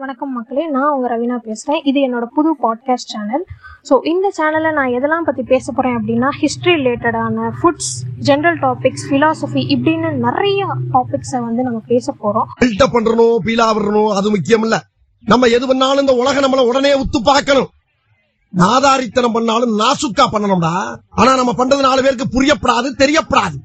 வணக்கம் மக்களே நான் உங்கள் ரவீனா பேசுகிறேன் இது என்னோட புது பாட்காஸ்ட் சேனல் ஸோ இந்த சேனலில் நான் எதெல்லாம் பற்றி பேச போகிறேன் அப்படின்னா ஹிஸ்ட்ரி ரிலேட்டடான ஃபுட்ஸ் ஜென்ரல் டாபிக்ஸ் ஃபிலாசபி இப்படின்னு நிறைய டாபிக்ஸை வந்து நம்ம பேச போகிறோம் பில்டப் பண்றணும் பீலா விடணும் அது முக்கியம் இல்ல நம்ம எது பண்ணாலும் இந்த உலகம் நம்மளை உடனே உத்து பார்க்கணும். நாதாரித்தனம் பண்ணாலும் நாசுக்கா பண்ணணும்டா. ஆனா நம்ம பண்றது நாலு பேருக்கு புரியப்படாது தெரியப்படாது.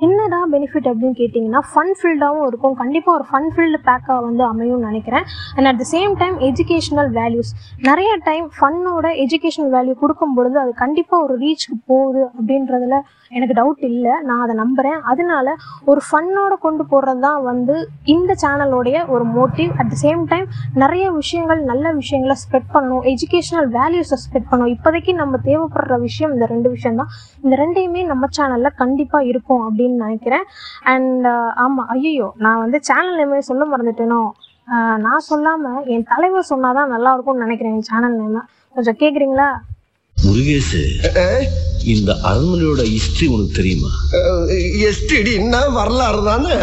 என்னடா பெனிஃபிட் அப்படின்னு கேட்டிங்கன்னா ஃபன் ஃபீல்டாகவும் இருக்கும். கண்டிப்பாக ஒரு ஃபன் ஃபீல்டு பேக்காக வந்து அமையும்னு நினைக்கிறேன். And at the same time educational values நிறைய டைம் ஃபன்னோட எஜுகேஷனல் வேல்யூ கொடுக்கும் பொழுது அது கண்டிப்பாக ஒரு ரீச்சுக்கு போகுது அப்படின்றதுல எனக்கு டவுட் இல்லை. நான் அதை நம்புகிறேன் அதனால ஒரு ஃபன்னோட கொண்டு போடுறது தான் வந்து இந்த சேனலோடைய ஒரு motive at the same time நிறைய விஷயங்கள் நல்ல விஷயங்களை ஸ்ப்ரெட் பண்ணணும். எஜுகேஷனல் வேல்யூஸை ஸ்ப்ரெட் பண்ணணும். இப்போதைக்கு நம்ம தேவைப்படுற விஷயம் இந்த ரெண்டு விஷயம் தான் இந்த ரெண்டையுமே நம்ம சேனலில் கண்டிப்பாக இருக்கும் அப்படின்னு நினைக்கிறேன். அண்ட் ஆமாம் ஐயோ நான் வந்து சேனல் நேமே சொல்ல மறந்துட்டேனோ? ஆஹ் நான் சொல்லாமல் என் தலைவர் சொன்னாதான் நல்லா இருக்கும்னு நினைக்கிறேன் என் சேனல் நேமை கொஞ்சம் கேட்குறீங்களா முருகேசு இந்த அரண்மனையோட ஹிஸ்டரி உனக்கு தெரியுமா? எஸ்டிடி என்ன வரலாறு தானே?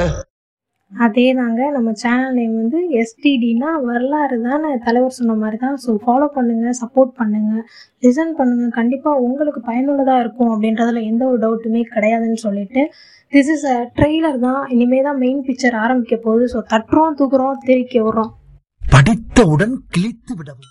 அதே தாங்க நம்ம சேனல் நேம் வந்து எஸ்டிடினா வரலாறு தானே. தலைவர் சொன்ன மாதிரி தான். ஸோ ஃபாலோ பண்ணுங்கள் சப்போர்ட் பண்ணுங்கள் லிசன் பண்ணுங்கள் கண்டிப்பாக உங்களுக்கு பயனுள்ளதாக இருக்கும் அப்படின்றதுல எந்த ஒரு டவுட்டுமே கிடையாதுன்னு சொல்லிட்டு திஸ் இஸ் அ ட்ரெய்லர் தான். இனிமே தான் மெயின் பிக்சர் ஆரம்பிக்க போகுது. ஸோ தட்டுறோம் தூக்குறோம் தெரிக்க விடுறோம். படித்தவுடன் கிழித்து விடவும்.